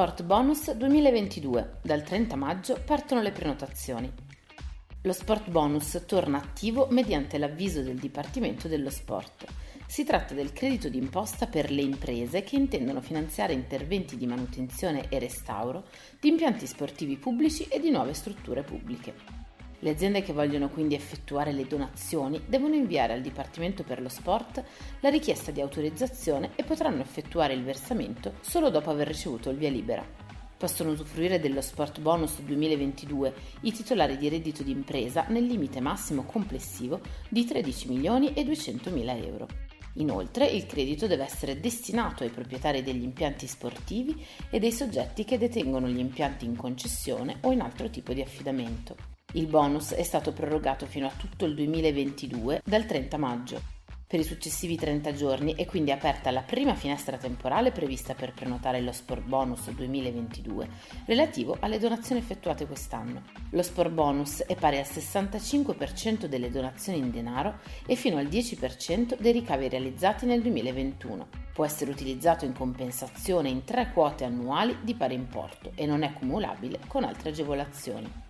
Sport Bonus 2022. Dal 30 maggio partono le prenotazioni. Lo Sport Bonus torna attivo mediante l'avviso del Dipartimento dello Sport. Si tratta del credito d'imposta per le imprese che intendono finanziare interventi di manutenzione e restauro di impianti sportivi pubblici e di nuove strutture pubbliche. Le aziende che vogliono quindi effettuare le donazioni devono inviare al Dipartimento per lo Sport la richiesta di autorizzazione e potranno effettuare il versamento solo dopo aver ricevuto il via libera. Possono usufruire dello Sport Bonus 2022 i titolari di reddito d'impresa nel limite massimo complessivo di 13 milioni e 200 mila euro. Inoltre il credito deve essere destinato ai proprietari degli impianti sportivi e dei soggetti che detengono gli impianti in concessione o in altro tipo di affidamento. Il bonus è stato prorogato fino a tutto il 2022 dal 30 maggio. Per i successivi 30 giorni è quindi aperta la prima finestra temporale prevista per prenotare lo Sport Bonus 2022 relativo alle donazioni effettuate quest'anno. Lo Sport Bonus è pari al 65% delle donazioni in denaro e fino al 10% dei ricavi realizzati nel 2021. Può essere utilizzato in compensazione in tre quote annuali di pari importo e non è cumulabile con altre agevolazioni.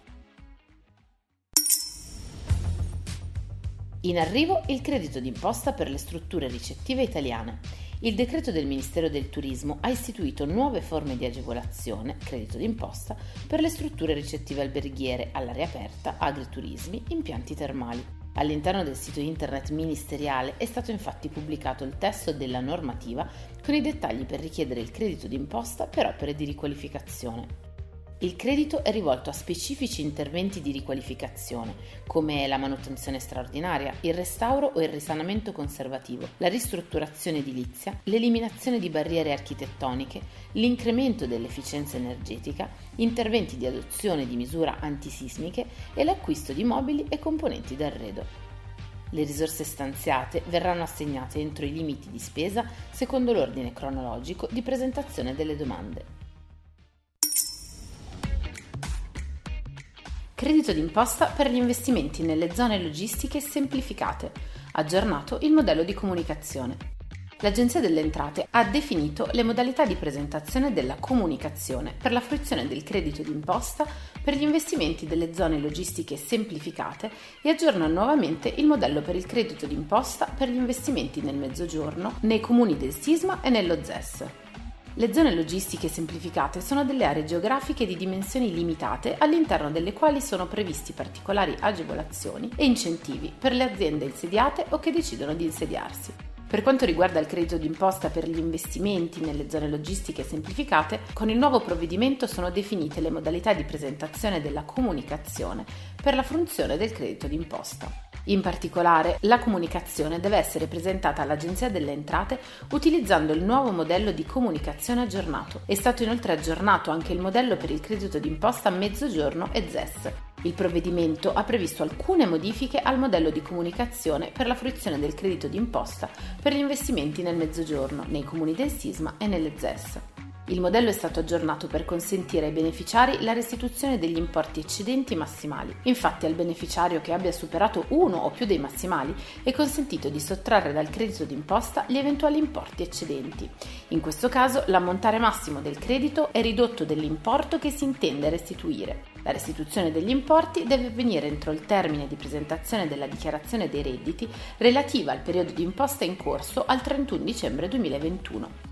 In arrivo il credito d'imposta per le strutture ricettive italiane. Il decreto del Ministero del Turismo ha istituito nuove forme di agevolazione, credito d'imposta, per le strutture ricettive alberghiere, all'aria aperta, agriturismi, impianti termali. All'interno del sito internet ministeriale è stato infatti pubblicato il testo della normativa con i dettagli per richiedere il credito d'imposta per opere di riqualificazione. Il credito è rivolto a specifici interventi di riqualificazione, come la manutenzione straordinaria, il restauro o il risanamento conservativo, la ristrutturazione edilizia, l'eliminazione di barriere architettoniche, l'incremento dell'efficienza energetica, interventi di adozione di misure antisismiche e l'acquisto di mobili e componenti d'arredo. Le risorse stanziate verranno assegnate entro i limiti di spesa secondo l'ordine cronologico di presentazione delle domande. Credito d'imposta per gli investimenti nelle zone logistiche semplificate. Aggiornato il modello di comunicazione. L'Agenzia delle Entrate ha definito le modalità di presentazione della comunicazione per la fruizione del credito d'imposta per gli investimenti delle zone logistiche semplificate e aggiorna nuovamente il modello per il credito d'imposta per gli investimenti nel Mezzogiorno, nei comuni del Sisma e nello ZES. Le zone logistiche semplificate sono delle aree geografiche di dimensioni limitate all'interno delle quali sono previsti particolari agevolazioni e incentivi per le aziende insediate o che decidono di insediarsi. Per quanto riguarda il credito d'imposta per gli investimenti nelle zone logistiche semplificate, con il nuovo provvedimento sono definite le modalità di presentazione della comunicazione per la fruizione del credito d'imposta. In particolare, la comunicazione deve essere presentata all'Agenzia delle Entrate utilizzando il nuovo modello di comunicazione aggiornato. È stato inoltre aggiornato anche il modello per il credito d'imposta mezzogiorno e ZES. Il provvedimento ha previsto alcune modifiche al modello di comunicazione per la fruizione del credito d'imposta per gli investimenti nel mezzogiorno, nei comuni del Sisma e nelle ZES. Il modello è stato aggiornato per consentire ai beneficiari la restituzione degli importi eccedenti massimali. Infatti al beneficiario che abbia superato uno o più dei massimali è consentito di sottrarre dal credito d'imposta gli eventuali importi eccedenti. In questo caso l'ammontare massimo del credito è ridotto dell'importo che si intende restituire. La restituzione degli importi deve avvenire entro il termine di presentazione della dichiarazione dei redditi relativa al periodo di imposta in corso al 31 dicembre 2021.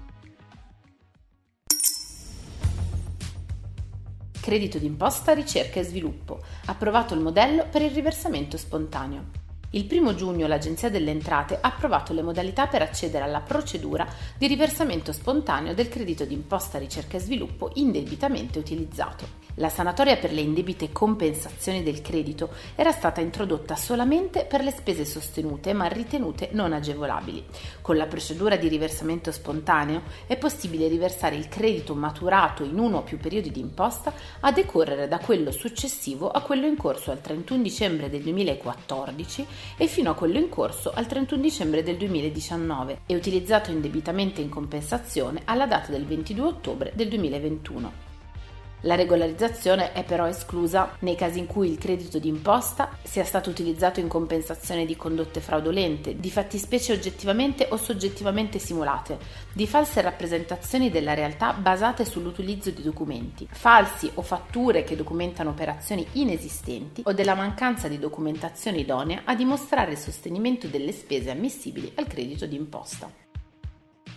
Credito d'imposta, ricerca e sviluppo, approvato il modello per il riversamento spontaneo. Il 1 giugno l'Agenzia delle Entrate ha approvato le modalità per accedere alla procedura di riversamento spontaneo del credito d'imposta ricerca e sviluppo indebitamente utilizzato. La sanatoria per le indebite compensazioni del credito era stata introdotta solamente per le spese sostenute ma ritenute non agevolabili. Con la procedura di riversamento spontaneo è possibile riversare il credito maturato in uno o più periodi di imposta a decorrere da quello successivo a quello in corso al 31 dicembre del 2014 e fino a quello in corso al 31 dicembre del 2019 e utilizzato indebitamente in compensazione alla data del 22 ottobre del 2021. La regolarizzazione è però esclusa nei casi in cui il credito d'imposta sia stato utilizzato in compensazione di condotte fraudolente, di fattispecie oggettivamente o soggettivamente simulate, di false rappresentazioni della realtà basate sull'utilizzo di documenti, falsi o fatture che documentano operazioni inesistenti o della mancanza di documentazione idonea a dimostrare il sostenimento delle spese ammissibili al credito d'imposta.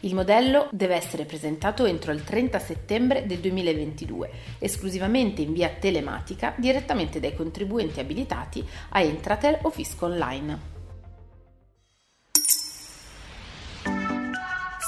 Il modello deve essere presentato entro il 30 settembre del 2022, esclusivamente in via telematica direttamente dai contribuenti abilitati a Entratel o Fisco Online.